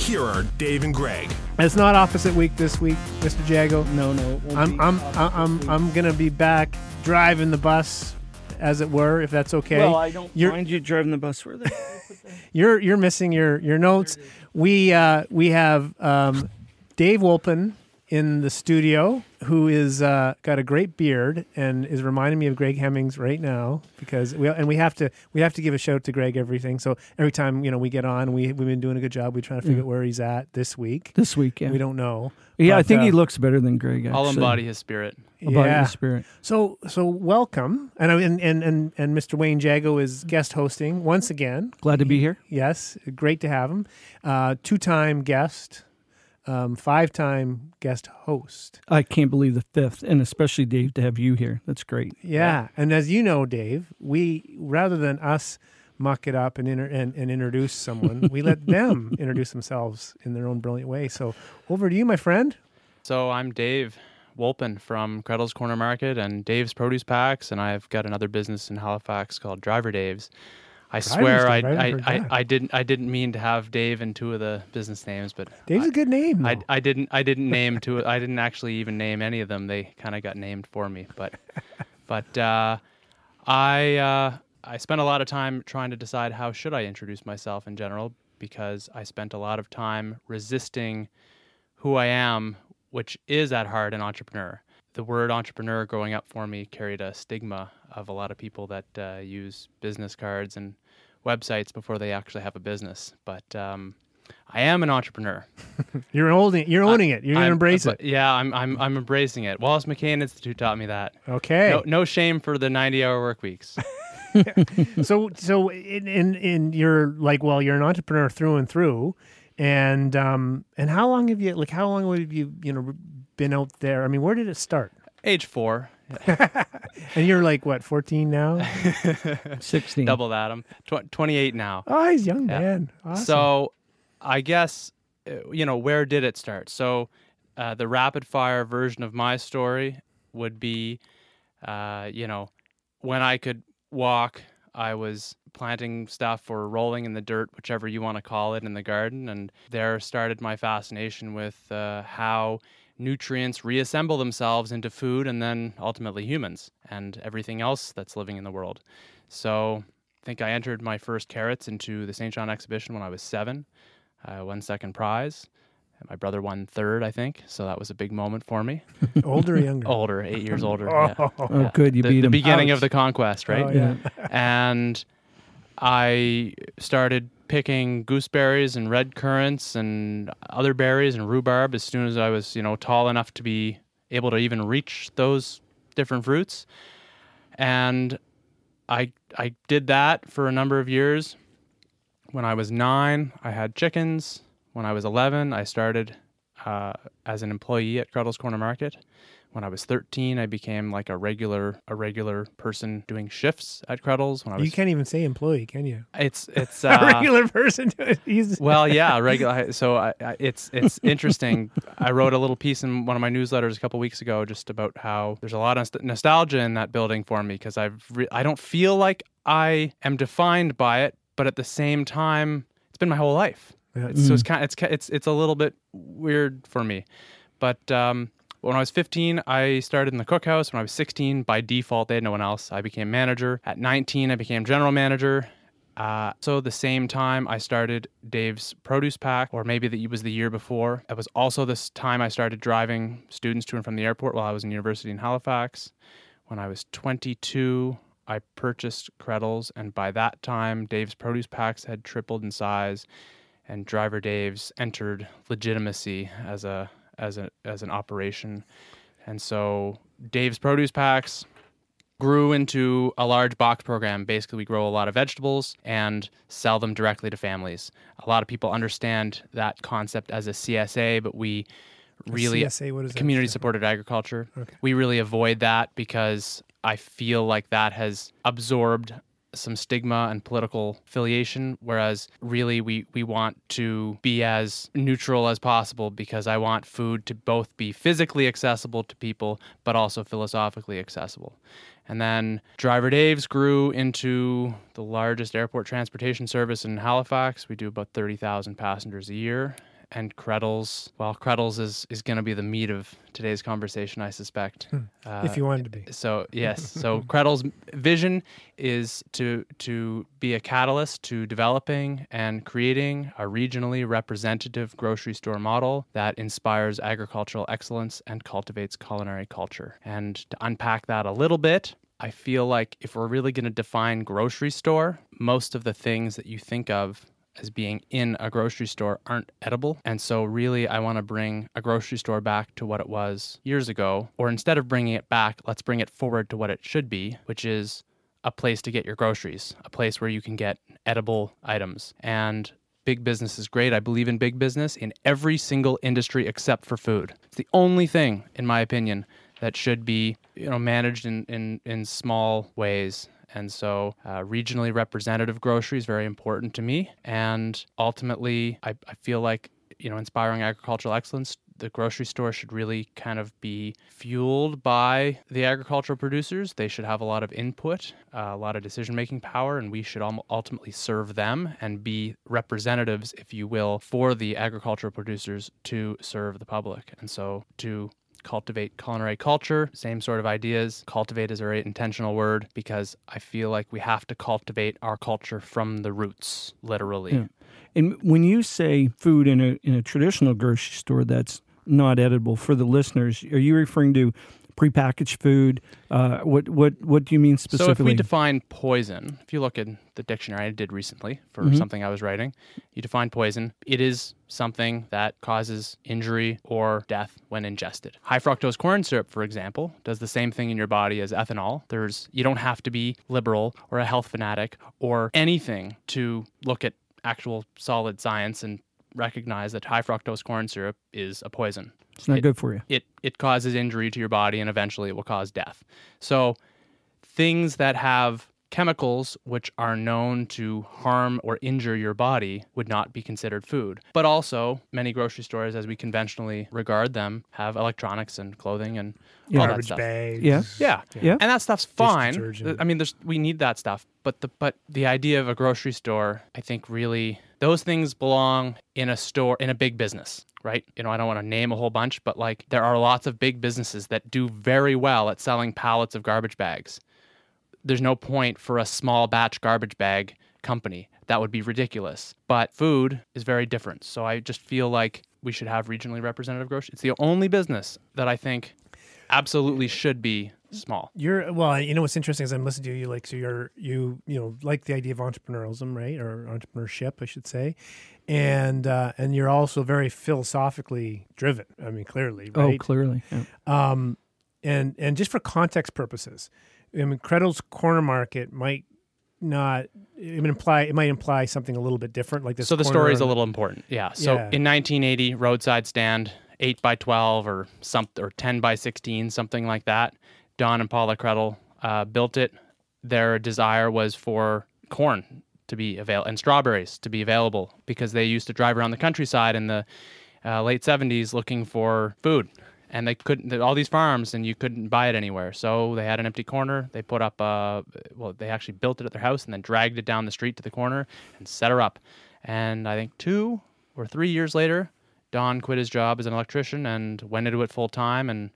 here are Dave and Greg. It's not opposite week this week, Mr. Jagoe. No, no. I'm I'm I'm week. I'm gonna be back driving the bus, as it were, if that's okay. Well, I don't You're- mind you driving the bus. Where the You're you're missing your your notes. We uh, we have um, Dave Wolpin in the studio, who is uh, got a great beard and is reminding me of Greg Hemmings right now because we and we have to we have to give a shout to Greg everything. So every time you know we get on, we we've been doing a good job. We trying to figure out where he's at this week. this week? Yeah, We don't know. yeah. I think uh, he looks better than Greg. Actually. I'll embody his spirit. Embody yeah. the spirit. So so welcome, and I- and and and, and Mr. Wayne Jagoe is guest hosting once again. Glad to be here. Yes, great to have him. Uh, two-time guest, um, five-time guest host. I can't believe the fifth, and especially Dave to have you here. That's great. Yeah, and as you know, Dave, we rather than us muck it up and inter- and, and introduce someone, we let them introduce themselves in their own brilliant way. So over to you, my friend. So I'm Dave Wolpin from Kredl's Corner Market and Dave's Produce Packs, and I've got another business in Halifax called Driver Dave's. I swear I, I I, I, didn't I didn't mean to have Dave and two of the business names, but Dave's a good name. I. I didn't I didn't name two I didn't actually even name any of them. They kind of got named for me, but but uh, I uh, I spent a lot of time trying to decide how should I introduce myself in general because I spent a lot of time resisting who I am, which is at heart an entrepreneur. The word entrepreneur growing up for me carried a stigma of a lot of people that uh, use business cards and websites before they actually have a business. But um, I am an entrepreneur. you're owning you're owning it. You're gonna I'm- embrace it. Yeah, I'm I'm I'm embracing it. Wallace McCain Institute taught me that. Okay. No, no shame for the 90-hour work weeks. so so in, in in you're like well you're an entrepreneur through and through and um and how long have you like how long have you you know been out there i mean where did it start Age four, and you're like what 14 now Sixteen. double that. I'm tw- 28 now. oh he's young Yeah. man awesome. So, I guess uh, you know where did it start? So, uh, the rapid fire version of my story would be, uh, you know, when I could walk, I was planting stuff or rolling in the dirt, whichever you want to call it, in the garden, and there started my fascination with uh, how nutrients reassemble themselves into food and then ultimately humans and everything else that's living in the world. So I think I entered my first carrots into the St. John exhibition when I was seven. I won second prize. My brother won third, I think. So that was a big moment for me. older or younger Older, eight years older. Oh. yeah. Oh, Yeah. good. You the, beat the him. beginning Ouch. of the conquest, right? Oh, yeah. and I started picking gooseberries and red currants and other berries and rhubarb as soon as I was, you know, tall enough to be able to even reach those different fruits. And I I did that for a number of years. When I was nine, I had chickens. When I was eleven, I started uh, as an employee at Kredl's Corner Market. When I was thirteen, I became like a regular a regular person doing shifts at Kredl's. When I was you can't even say employee can you it's it's a uh, regular person he's well, yeah, regular. So I, I, it's it's interesting. I wrote a little piece in one of my newsletters a couple weeks ago just about how there's a lot of nostalgia in that building for me because I've re- I don't feel like I am defined by it, but at the same time, it's been my whole life. Yeah. It's, So it's kind it's it's it's a little bit weird for me, but um, when I was 15, I started in the cookhouse. When I was 16, by default, they had no one else. I became manager. At 19, I became general manager. Uh, so the same time I started Dave's produce pack, or maybe that it was the year before. It was also this time I started driving students to and from the airport while I was in university in Halifax. When I was 22, I purchased Kredl's, and by that time, Dave's produce packs had tripled in size, and Driver Dave's entered legitimacy as a as a as an operation. And so Dave's produce packs grew into a large box program. Basically, we grow a lot of vegetables and sell them directly to families. A lot of people understand that concept as a CSA, but we really CSA, what is that? community supported agriculture. Okay. We really avoid that because I feel like that has absorbed some stigma and political affiliation whereas really we we want to be as neutral as possible because I want food to both be physically accessible to people but also philosophically accessible. And then Driver Dave's grew into the largest airport transportation service in Halifax. We do about 30,000 passengers a year and Kredl's. Well, Kredl's is, is going to be the meat of today's conversation, I suspect. Uh, if you wanted to be. so yes, so Kredl's vision is to to be a catalyst to developing and creating a regionally representative grocery store model that inspires agricultural excellence and cultivates culinary culture. And to unpack that a little bit, I feel like if we're really going to define grocery store, most of the things that you think of as being in a grocery store aren't edible. And so, really, I want to bring a grocery store back to what it was years ago. Or instead of bringing it back, let's bring it forward to what it should be, which is a place to get your groceries, a place where you can get edible items. And big business is great. I believe in big business in every single industry except for food. It's the only thing, in my opinion, that should be you know managed in, in, in small ways and so, uh, regionally representative grocery is very important to me. And ultimately, I, I feel like, you know, inspiring agricultural excellence, the grocery store should really kind of be fueled by the agricultural producers. They should have a lot of input, uh, a lot of decision making power, and we should ultimately serve them and be representatives, if you will, for the agricultural producers to serve the public. And so, to cultivate culinary culture, same sort of ideas. Cultivate is a very intentional word because I feel like we have to cultivate our culture from the roots, literally. Yeah. And when you say food in a in a traditional grocery store that's not edible for the listeners, are you referring to prepackaged food? Uh, what what what do you mean specifically? So if we define poison, if you look in the dictionary I did recently for Mhm. something I was writing, you define poison. It is something that causes injury or death when ingested. High fructose corn syrup, for example, does the same thing in your body as ethanol. There's you don't have to be liberal or a health fanatic or anything to look at actual solid science and recognize that high fructose corn syrup is a poison it's not it- good for you. it it causes injury to your body and eventually it will cause death. So things that have chemicals which are known to harm or injure your body would not be considered food. But also, many grocery stores as we conventionally regard them have electronics and clothing and all that Garbage stuff. bags. Yeah. Yeah. Yeah. And that stuff's fine. I mean, there's we need that stuff, but the but the idea of a grocery store, I think, really those things belong in a store in a big business, right? You know, I don't want to name a whole bunch, but like there are lots of big businesses that do very well at selling pallets of garbage bags. There's no point for a small batch garbage bag company. That would be ridiculous. But food is very different. So I just feel like we should have regionally representative grocery. It's the only business that I think absolutely should be small. You're well. You know what's interesting is I'm listening to you. Like, so you're you you know like the idea of entrepreneurialism, right, or entrepreneurship, I should say, and uh, and you're also very philosophically driven. I mean, clearly, Oh, clearly. Yeah. Um, and and just for context purposes, I mean, Kredl's corner market might not it would imply it might imply something a little bit different, like this. So the story is a little important. Yeah. So Yeah. in 1980, roadside stand, eight by 12 or some or 10 by 16, something like that. Don and Paula Kredl uh, built it. Their desire was for corn to be available and strawberries to be available because they used to drive around the countryside in the uh, late 70s looking for food. And they couldn't, all these farms, and you couldn't buy it anywhere. So they had an empty corner. They put up, a well, they actually built it at their house and then dragged it down the street to the corner and set her up. And I think two or three years later, Don quit his job as an electrician and went into it full time. And,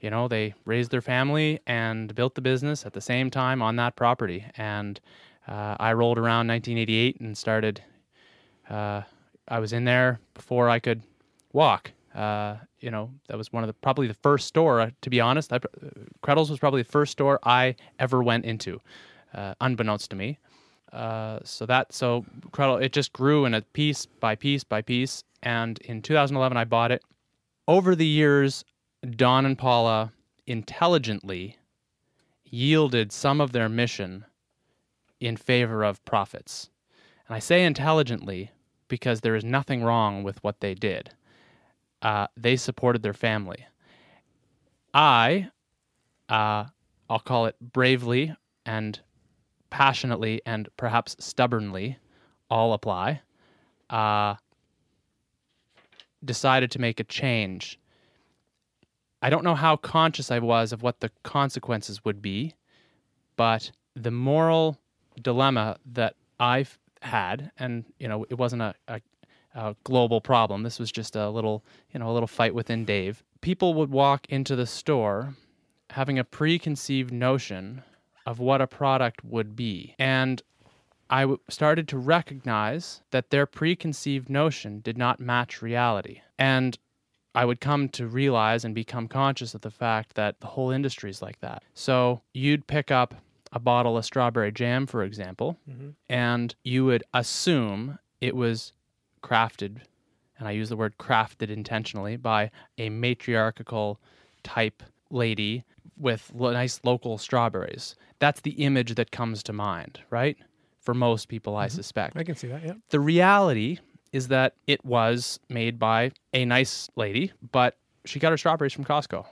you know, they raised their family and built the business at the same time on that property. And uh, I rolled around 1988 and started, uh, I was in there before I could walk. Uh, you know, that was one of the probably the first store. Uh, to be honest, I, Kredl's was probably the first store I ever went into, uh, unbeknownst to me. Uh, so that so Kredl it just grew in a piece by piece by piece, and in 2011 I bought it. Over the years, Don and Paula intelligently yielded some of their mission in favor of profits. And I say intelligently because there is nothing wrong with what they did. Uh, they supported their family. I, uh, I'll call it bravely and passionately and perhaps stubbornly, all apply. Uh, decided to make a change. I don't know how conscious I was of what the consequences would be, but the moral dilemma that I've had, and you know, it wasn't a, a, a global problem. This was just a little, you know, a little fight within Dave. People would walk into the store having a preconceived notion of what a product would be, and I w- started to recognize that their preconceived notion did not match reality, and I would come to realize and become conscious of the fact that the whole industry is like that. So you'd pick up a bottle of strawberry jam, for example, mm-hmm. and you would assume it was crafted, and I use the word crafted intentionally, by a matriarchal type lady with lo- nice local strawberries. That's the image that comes to mind, right? For most people, I mm-hmm. suspect. I can see that. Yeah. The reality is that it was made by a nice lady, but she got her strawberries from Costco.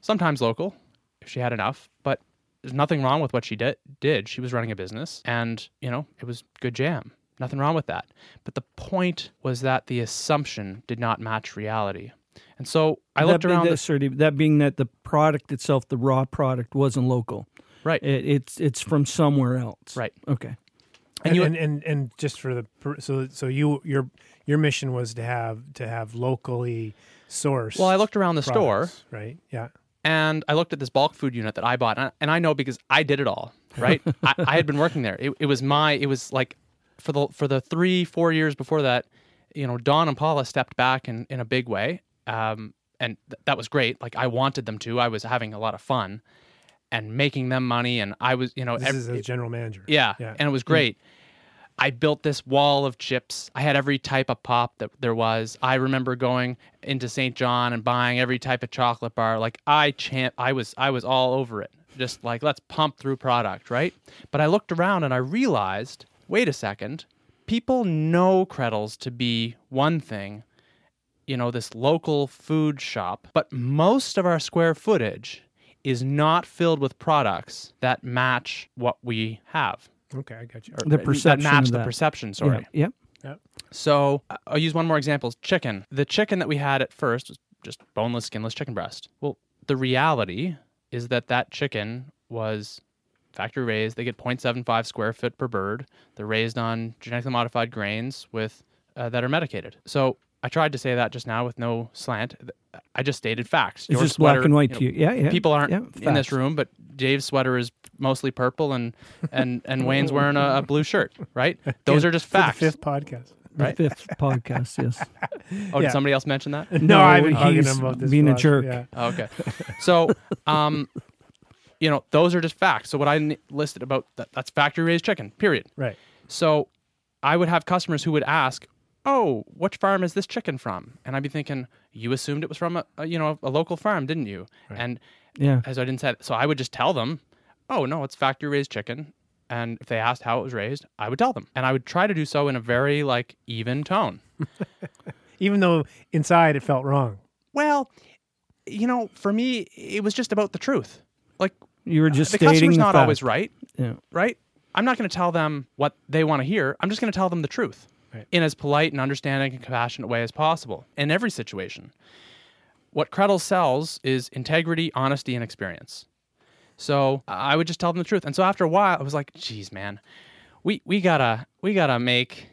Sometimes local, if she had enough, but there's nothing wrong with what she did. Did she was running a business, and you know it was good jam. Nothing wrong with that. But the point was that the assumption did not match reality, and so I looked that, around. That, the- sorry, that being that the product itself, the raw product, wasn't local. right, It, it's it's from somewhere else. right, Okay. And, you- and, and and just for the so so you your your mission was to have to have locally sourced. Well, I looked around the store right? Yeah. and I looked at this bulk food unit that I bought, and I, and I know because I did it all, right? I, I had been working there. It, it was my, it was like for the for the three four years before that, you know, Don and Paula stepped back in in a big way, um, and th- that was great. Like I wanted them to. I was having a lot of fun, and making them money, and I was, you know, This ev- is as general manager. yeah, Yeah. and it was great. I built this wall of chips. I had every type of pop that there was. I remember going into St. John and buying every type of chocolate bar. Like I champ I was I was all over it. Just like let's pump through product, right? But I looked around and I realized, wait a second, people know Kredl's to be one thing, you know, this local food shop, but most of our square footage is not filled with products that match what we have Okay, I got you. or The that perception match of the perception. Sorry. Yeah. Yep. So uh, I'll use one more example: chicken. The chicken that we had at first was just boneless, skinless chicken breast. Well, the reality is that that chicken was factory raised. They get 0.75 square foot per bird. They're raised on genetically modified grains with uh, that are medicated. So I tried to say that just now with no slant. I just stated facts. It's Your just black and white you know, to you. Yeah. Yeah. people aren't yeah, in this room, but Dave's sweater is mostly purple, and and and Wayne's wearing a, a blue shirt. Right? Those are just For the facts. fifth podcast. The fifth podcast. Yes. Oh, Yeah. did somebody else mention that? No, I've been he's him about this. being for a jerk. Yeah. Oh, okay. So, um, you know, those are just facts. So what I listed about that, that's factory raised chicken. Period. Right. So I would have customers who would ask, "Oh, which farm is this chicken from?" And I'd be thinking, "You assumed it was from a, a you know a local farm, didn't you?" Right. And Yeah. as I didn't say, so I would just tell them, "Oh no, it's factory raised chicken." And if they asked how it was raised, I would tell them, and I would try to do so in a very like even tone. Even though inside it felt wrong. Well, you know, for me, it was just about the truth. Like You were uh, just the customer's the not fact. always right, Yeah. right? I'm not going to tell them what they want to hear. I'm just going to tell them the truth Right. in as polite and understanding and compassionate way as possible in every situation. What Kredl sells is integrity, honesty, and experience. So I would just tell them the truth. And so after a while, I was like, "Geez, man, we we gotta we gotta make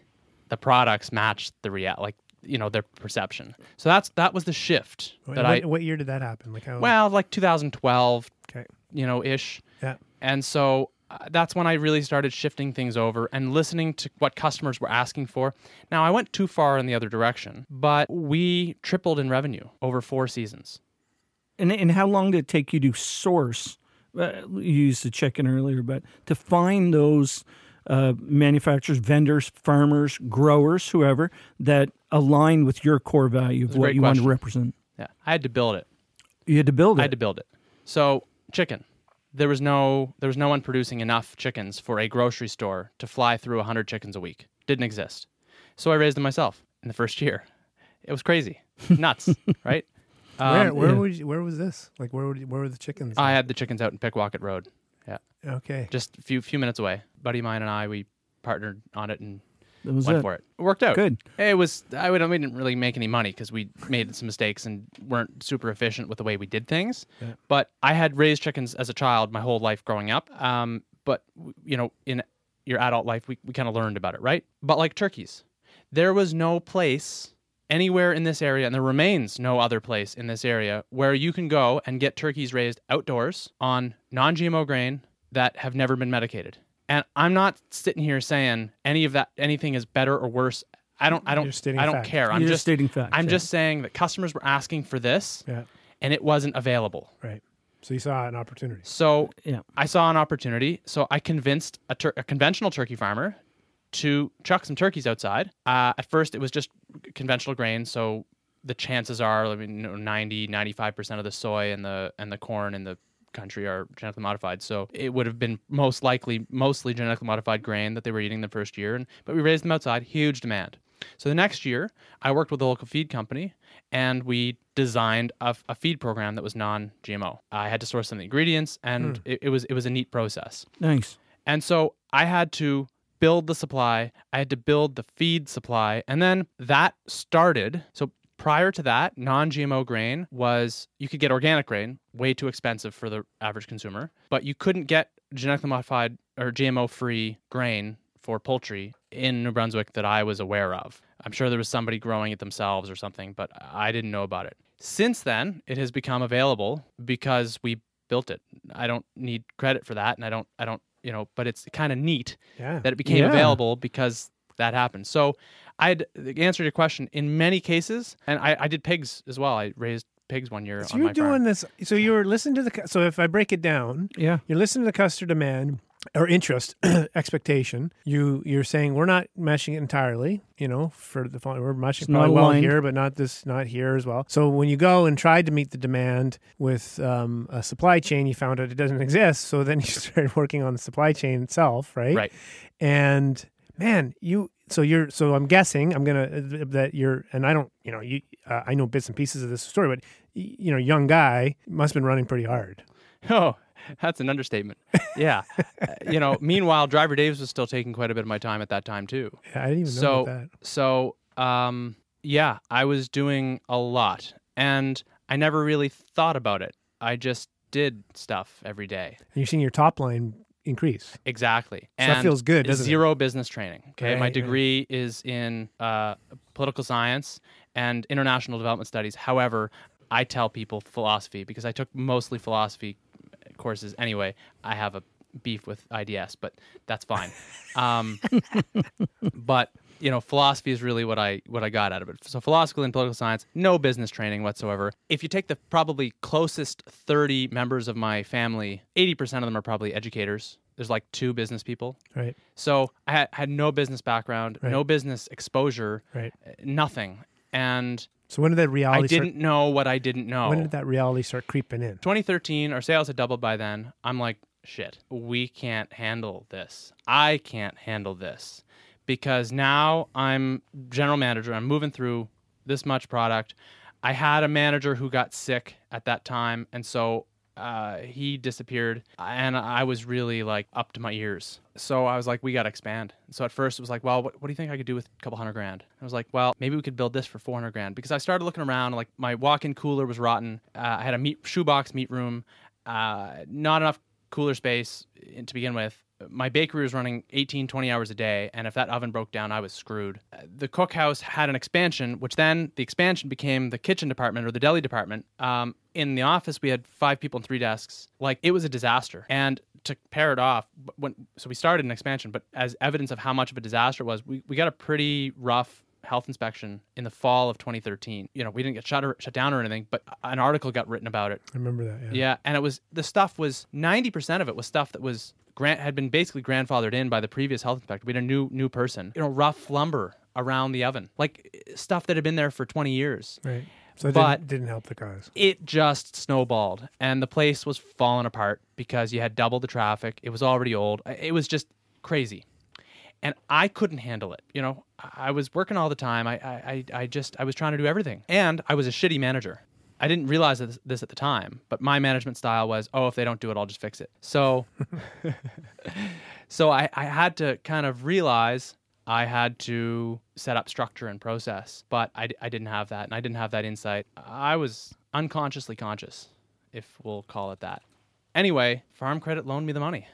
the products match the real like you know their perception." So that's that was the shift What, that I what year did that happen? Like how? well like 2012 okay. You know ish Yeah. and so uh, that's when I really started shifting things over and listening to what customers were asking for. Now, I went too far in the other direction, but we tripled in revenue over four seasons. And and how long did it take you to source? Uh, you used the chicken earlier, but to find those uh, manufacturers, vendors, farmers, growers, whoever that align with your core value of what great you want to represent. Yeah, I had to build it. You had to build it. I had to build it. So, chicken. There was no there was no one producing enough chickens for a grocery store to fly through 100 chickens a week. Didn't exist. So I raised them myself in the first year. It was crazy. nuts, right? where Um, where yeah. would you, where was this? Like where would you, where were the chickens? I had the chickens out in Pickwacket Road. Yeah, okay. just a few few minutes away. Buddy of mine and I we partnered on it and That was went it. for it. It worked out. Good. It was. I would. We didn't really make any money because we made some mistakes and weren't super efficient with the way we did things. Yeah. But I had raised chickens as a child my whole life growing up. Um, but you know, in your adult life, we, we kind of learned about it, right? But like turkeys, there was no place anywhere in this area, and there remains no other place in this area where you can go and get turkeys raised outdoors on non-GMO grain that have never been medicated. And I'm not sitting here saying any of that anything is better or worse. I don't. I You're don't. stating I don't facts. care. I'm You're just stating facts, I'm yeah. just saying that customers were asking for this, Yeah. and it wasn't available. Right. So you saw an opportunity. So Yeah. I saw an opportunity. So I convinced a, tur- a conventional turkey farmer to chuck some turkeys outside. Uh, at first, it was just conventional grain. So the chances are, I mean, you know, 90, 95% of the soy and the and the corn and the country are genetically modified. So it would have been most likely mostly genetically modified grain that they were eating the first year. And but we raised them outside, huge demand. So the next year, I worked with a local feed company and we designed a, a feed program that was non-GMO. I had to source some of the ingredients, and hmm. it, it was it was a neat process. Nice. And so I had to build the supply, I had to build the feed supply, and then that started. So prior to that, non GMO grain was you could get organic grain, way too expensive for the average consumer, but you couldn't get genetically modified or GMO free grain for poultry in New Brunswick that I was aware of. I'm sure there was somebody growing it themselves or something, but I didn't know about it. Since then, it has become available because we built it. I don't need credit for that and I don't I don't, you know, but it's kind of neat Yeah. that it became Yeah. available because that happened. So I'd the answer your question in many cases, and I, I did pigs as well. I raised pigs one year So on you're doing farm. this. So you were listening to the. So if I break it down, Yeah. you're listening to the customer demand or interest expectation. You you're saying we're not meshing it entirely. You know, for the following, we're meshing probably well aligned. here, but not this, not here as well. So when you go and tried to meet the demand with um, a supply chain, you found out it doesn't exist. So then you started working on the supply chain itself, right? Right. And man, you so you're so I'm guessing I'm gonna uh, that you're and I don't you know you uh, I know bits and pieces of this story, but you know young guy must have been running pretty hard. Oh, that's an understatement. Yeah. Uh, you know, meanwhile, Driver Daves was still taking quite a bit of my time at that time too. Yeah, I didn't even know so about that. so um yeah, I was doing a lot and I never really thought about it. I just did stuff every day. And you're seeing your top line increase. Exactly. So that feels good, doesn't it? zero business training. Okay. Right, My right. degree is in uh, political science and international development studies. However, I tell people philosophy because I took mostly philosophy courses anyway. I have a beef with IDS, but that's fine. Um, but you know, philosophy is really what I what I got out of it. So philosophy and political science, no business training whatsoever. If you take the probably closest 30 members of my family, 80% of them are probably educators. There's like two business people. Right, So I had, had no business background, Right. no business exposure, right. uh, nothing. And So when did that reality? I didn't know what I didn't know. When did that reality start creeping in? 2013, our sales had doubled by then. I'm like, shit, we can't handle this. I can't handle this because now I'm general manager. I'm moving through this much product. I had a manager who got sick at that time, and so uh, he disappeared, and I was really like up to my ears. So I was like, we got to expand. So at first it was like, well, what, what do you think I could do with a couple hundred grand? I was like, well, maybe we could build this for 400 grand because I started looking around. Like my walk-in cooler was rotten. Uh, I had a meat shoebox meat room, uh, not enough cooler space in- to begin with. My bakery was running 18, 20 hours a day, and if that oven broke down, I was screwed. Uh, The cookhouse had an expansion, which then the expansion became the kitchen department or the deli department. Um, in the office, we had five people and three desks. Like it was a disaster. And to pair it off, when so we started an expansion, but as evidence of how much of a disaster it was, we, we got a pretty rough health inspection in the fall of 2013. You know, we didn't get shut or, shut down or anything, but an article got written about it I remember that. Yeah. yeah, and it was the stuff was ninety percent of it was stuff that was grant had been basically grandfathered in by the previous health inspector. We had a new new person, you know, rough lumber around the oven, like eh, stuff that had been there for twenty years. Right. So it But- didn't, didn't help the cause. It just snowballed, and the place was falling apart because you had double the traffic. It was already old. It was just crazy. And I couldn't handle it. You know, I was working all the time. I, I, I- just, I was trying to do everything. And I was a shitty manager. I didn't realize this, this at the time, but my management style was, oh, if they don't do it, I'll just fix it. So, so I, I had to kind of realize I had to set up structure and process, but I, I didn't have that. And I didn't have that insight. I was unconsciously conscious, if we'll call it that. Anyway, Farm Credit loaned me the money.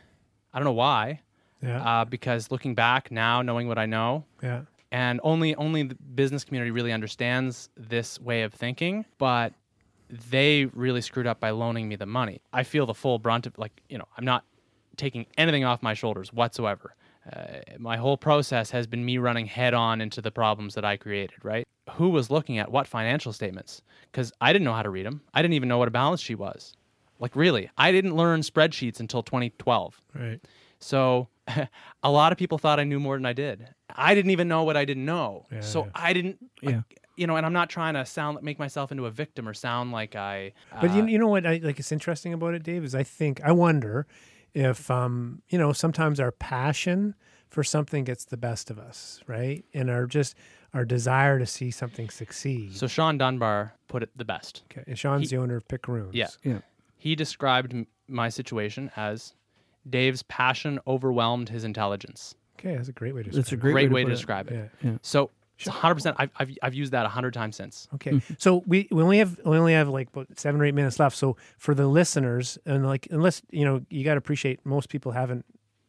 I don't know why, Yeah. uh, because looking back now, knowing what I know, yeah. and only only the business community really understands this way of thinking but they really screwed up by loaning me the money. I feel the full brunt of like you know i'm not taking anything off my shoulders whatsoever. Uh, my whole process has been me running head on into the problems that i created right? Who was looking at what financial statements? Because i didn't know how to read them i didn't even know what a balance sheet was. Like really i didn't learn spreadsheets until 2012 Right. so a lot of people thought I knew more than I did. I didn't even know what I didn't know. Yeah, so yeah. I didn't, like, Yeah. you know, and I'm not trying to sound make myself into a victim or sound like I. But you, uh, you know what I like it's interesting about it, Dave, is I think I wonder if um, you know, sometimes our passion for something gets the best of us, right? And our just our desire to see something succeed. so Sean Dunbar put it the best. okay. And Sean's he- the owner of Picaroons. Yeah. Yeah. He described my situation as Dave's passion overwhelmed his intelligence. Okay, that's a great way to That's a describe great, Great way way to, to put it. describe it. Yeah. Yeah. So it's 100%. I've, I've, I've used that 100 times since. Okay. So we we only have we only have like about seven or eight minutes left. So for the listeners and like unless you know you got to appreciate most people haven't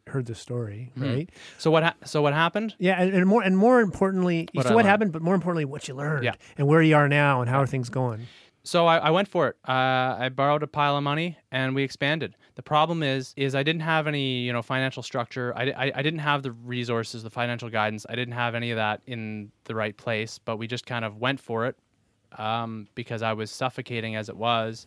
heard the story, Hmm. right? So what, ha- so what happened? Yeah, and, and more and more importantly, What so I what learned. happened, but more importantly, what you learned Yeah. and where you are now and how are things going. So I, I went for it. Uh, I borrowed a pile of money and we expanded. The problem is, is I didn't have any, you know, financial structure. I, I, I didn't have the resources, the financial guidance. I didn't have any of that in the right place. But we just kind of went for it um, because I was suffocating as it was.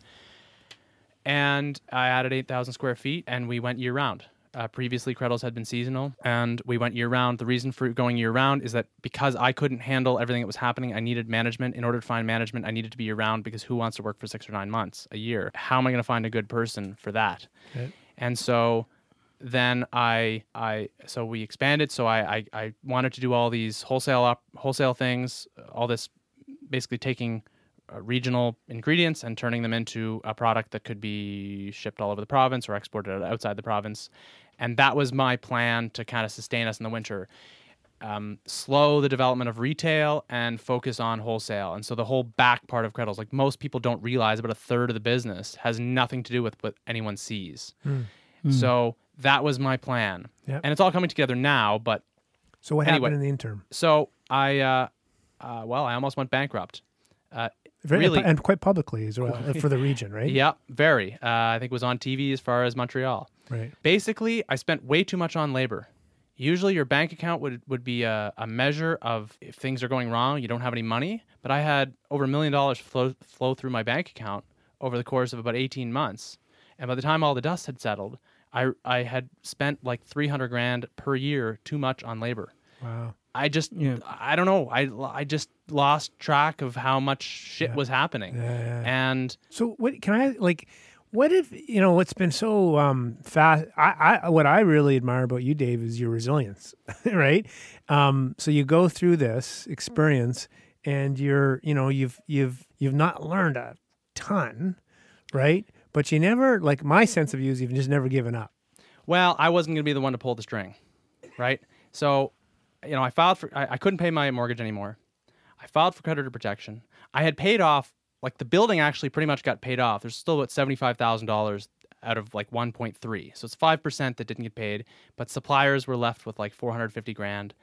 And I added 8,000 square feet and we went year round. Uh, previously, Kredl's had been seasonal and we went year round. The reason for going year round is that because I couldn't handle everything that was happening, I needed management. In order to find management, I needed to be year round because who wants to work for six or nine months a year? How am I going to find a good person for that? Okay. And so then I I so we expanded. So I I, I wanted to do all these wholesale op, wholesale things, all this basically taking uh, regional ingredients and turning them into a product that could be shipped all over the province or exported outside the province. And that was my plan to kind of sustain us in the winter. Um, slow the development of retail and focus on wholesale. And so the whole back part of Kredl's, like most people don't realize, about a third of the business has nothing to do with what anyone sees. So that was my plan. Yep. And it's all coming together now, but So what Anyway. happened in the interim? so I, uh, uh, well, I almost went bankrupt. Uh, Very, really, and quite publicly as well for the region, right? yeah, very. Uh, I think it was on TV as far as Montreal. Right. Basically, I spent way too much on labor. Usually, your bank account would, would be a, a measure of if things are going wrong, you don't have any money. But I had over a million dollars flow, flow through my bank account over the course of about 18 months. And by the time all the dust had settled, I, I had spent like 300 grand per year too much on labor. Wow. I just, Yeah. I don't know. I, I just lost track of how much shit was happening. Yeah, yeah. And So what can I like? What if you know what's been so um, fast? I, I what I really admire about you, Dave, is your resilience, right? Um, so you go through this experience, and you're you know you've you've you've not learned a ton, right? But you never like my sense of you is you've just never given up. Well, I wasn't going to be the one to pull the string, right? So, you know, I filed for, I, I couldn't pay my mortgage anymore. I filed for creditor protection. I had paid off, like the building actually pretty much got paid off. There's still about $75,000 out of like 1.3. So it's 5% that didn't get paid, but suppliers were left with like 450 grand.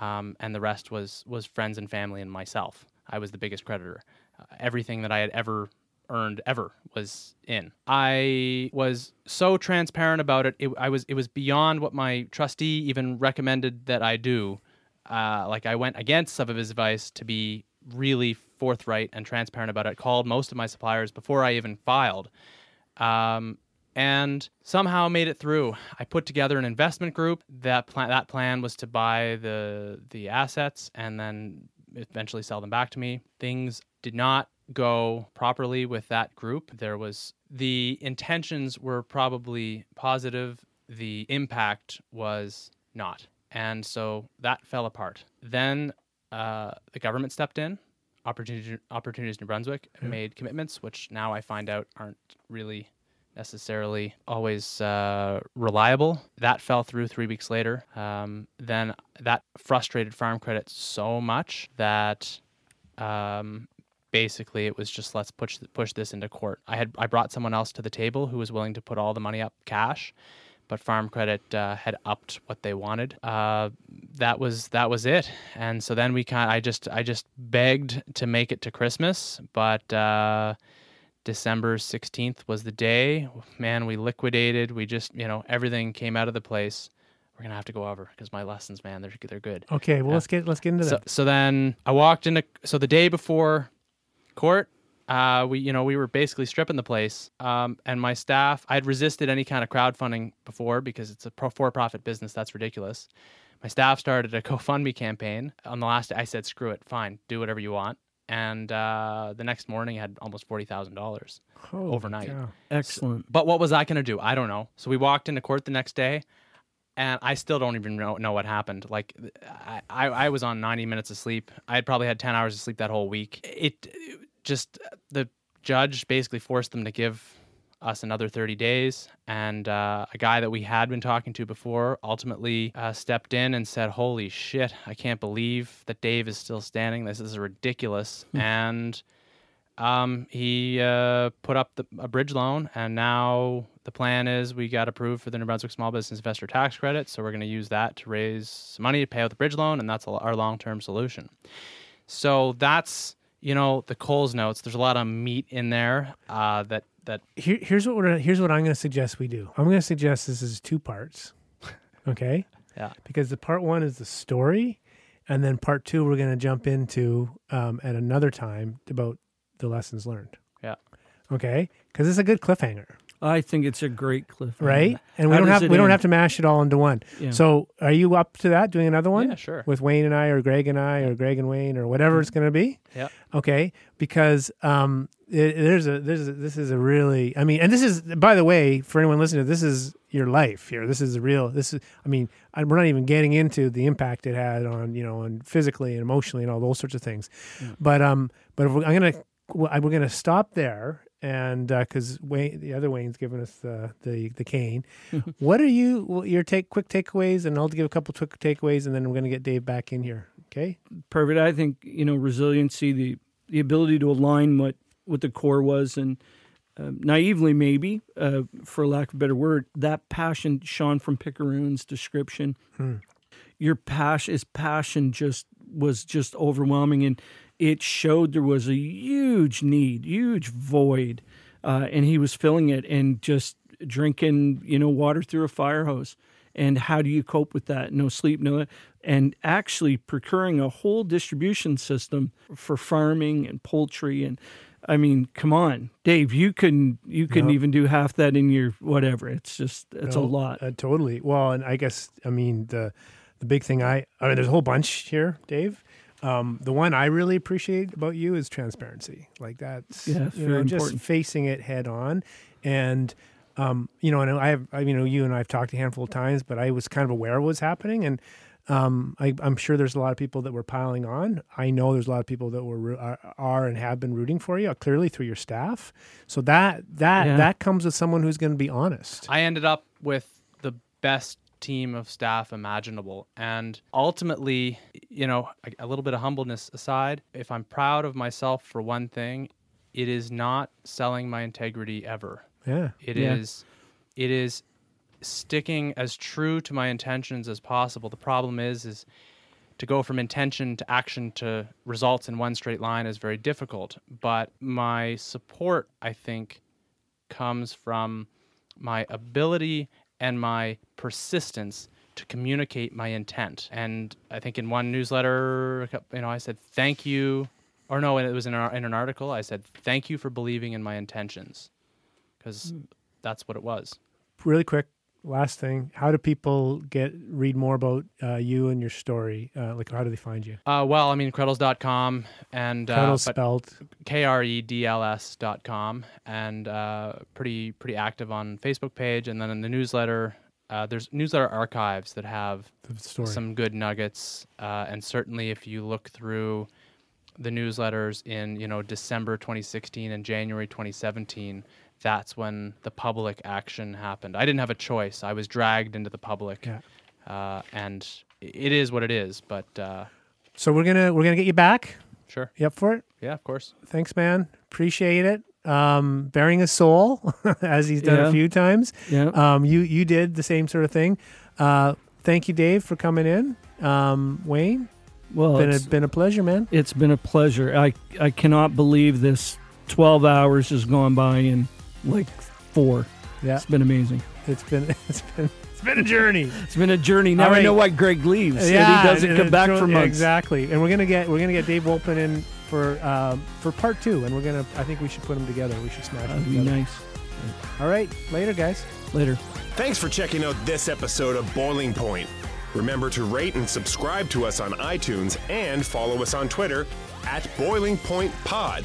Um, and the rest was, was friends and family and myself. I was the biggest creditor. Uh, everything that I had ever earned ever was in. I was so transparent about it. it I was it was beyond what my trustee even recommended that I do. Uh, like I went against some of his advice to be really forthright and transparent about it. Called most of my suppliers before I even filed, um, and somehow made it through. I put together an investment group. That plan that plan was to buy the the assets and then eventually sell them back to me. Things did not go properly with that group. There was the intentions were probably positive, the impact was not. and so that fell apart. Then uh, the government stepped in. Opportunity, Opportunities New Brunswick made commitments, which now I find out aren't really necessarily always uh, reliable. That fell through three weeks later. Um, then that frustrated Farm Credit so much that um, basically it was just let's push push this into court. I had I brought someone else to the table who was willing to put all the money up cash, but Farm Credit uh, had upped what they wanted. Uh, that was that was it, and so then we kind I just I just begged to make it to Christmas, but. Uh, December 16th was the day. Man, we liquidated. We just, you know, everything came out of the place. We're gonna have to go over because my lessons, man, they're they're good. Okay, well let's get let's get into So, that. so then I walked into so the day before court, uh, we you know we were basically stripping the place, um, and my staff. I had resisted any kind of crowdfunding before because it's a pro- for-profit business. That's ridiculous. My staff started a GoFundMe campaign. On the last day, I said, "Screw it, fine, do whatever you want." And uh, the next morning, I had almost forty thousand dollars overnight. cow. Excellent. But what was I going to do? I don't know. So we walked into court the next day, and I still don't even know, know what happened. Like, I, I, I was on 90 minutes of sleep. I had probably had 10 hours of sleep that whole week. It, it just, the judge basically forced them to give us another 30 days. And uh, a guy that we had been talking to before ultimately uh, stepped in and said, Holy shit, I can't believe that Dave is still standing. This is ridiculous. and um, he uh, put up the, a bridge loan, and now the plan is we got approved for the New Brunswick Small Business Investor Tax Credit. So we're going to use that to raise some money to pay out the bridge loan, and that's our long term solution. So that's you know the Coles notes. There's a lot of meat in there uh, that that Here, here's what we're here's what I'm going to suggest we do. I'm going to suggest this is two parts. Okay? yeah because the part one is the story, and then part two we're going to jump into um, at another time about the lessons learned. yeah. Okay, because it's a good cliffhanger, I think it's a great cliff. right? And we How don't have we don't have to mash it all into one. Yeah. So, are you up to that? Doing another one? Yeah, sure. With Wayne and I, or Greg and I, or Greg and Wayne, or whatever it's going to be. Yeah. Okay, because um, it, there's a there's a, this is a really I mean, and this is by the way for anyone listening, this is your life here. This is real. This is I mean, I, we're not even getting into the impact it had on you know on physically and emotionally and all those sorts of things. But um, but if we're, I'm gonna we're gonna stop there. And because Wayne, the other Wayne's given us the the, the cane, what are you your take quick takeaways? And I'll give a couple quick takeaways, and then we're gonna get Dave back in here. Okay. perfect. I think you know resiliency, the the ability to align what what the core was, and uh, naively maybe, uh, for lack of a better word, that passion, Sean from Picaroon's description, your passion, his passion just was just overwhelming, and it showed there was a huge need, huge void, uh, and he was filling it, and just drinking, you know, water through a fire hose. And how do you cope with that? No sleep, no, and actually procuring a whole distribution system for farming and poultry and. I mean, come on, Dave. You couldn't. You couldn't No. even do half that in your whatever. It's just. It's a lot. Uh, totally. Well, and I guess I mean the the big thing I I mean there's a whole bunch here, Dave. Um, the one I really appreciate about you is transparency. Like that's Yeah, it's you very know, just important. facing it head on, and um, you know, and I have I, you know you and I have talked a handful of times, but I was kind of aware of what's happening, and um, I, I'm sure there's a lot of people that were piling on. I know there's a lot of people that were are, are and have been rooting for you, uh, clearly through your staff. So that that Yeah. that comes with someone who's going to be honest. I ended up with the best team of staff imaginable. And ultimately, you know, a, a little bit of humbleness aside, if I'm proud of myself for one thing, it is not selling my integrity ever. Yeah. It Yeah. is, it is sticking as true to my intentions as possible. The problem is is to go from intention to action to results in one straight line is very difficult. But my support, I think, comes from my ability and my persistence to communicate my intent. And I think in one newsletter, you know, I said thank you, or no, it was in, our, in an article. I said thank you for believing in my intentions, because hmm. that's what it was. really quick last thing how do people get read more about uh, you and your story? Uh, like how do they find you? Uh, well, I mean, Kredls.com and uh, spelled. K R E D L S dot com. And uh, pretty pretty active on Facebook page. And then in the newsletter uh, there's newsletter archives that have some good nuggets, uh, and certainly if you look through the newsletters in you know December 2016 and January 2017, that's when the public action happened. I didn't have a choice. I was dragged into the public, Yeah. uh, and it is what it is. But uh, so we're gonna we're gonna get you back. sure, You up for it? yeah, of course. Thanks, man. Appreciate it. Um, baring his soul, as he's done Yeah. a few times. Yeah. Um, you you did the same sort of thing. Uh, thank you, Dave, for coming in. Um, Wayne, well, been a, been a pleasure, man. it's been a pleasure. I I cannot believe this 12 hours has gone by in like four. Yeah, It's been amazing. it's been it's been it's been a journey. It's been a journey. Now All I know why Greg leaves. and yeah, he doesn't and come it back truly- for yeah, months. exactly. And we're gonna get we're gonna get Dave Wolpin in for um, for part two, and we're gonna I think we should put them together. We should smash them That'd be nice. All right, later, guys. Later. Thanks for checking out this episode of Boiling Point. Remember to rate and subscribe to us on iTunes and follow us on Twitter at Boiling Point Pod.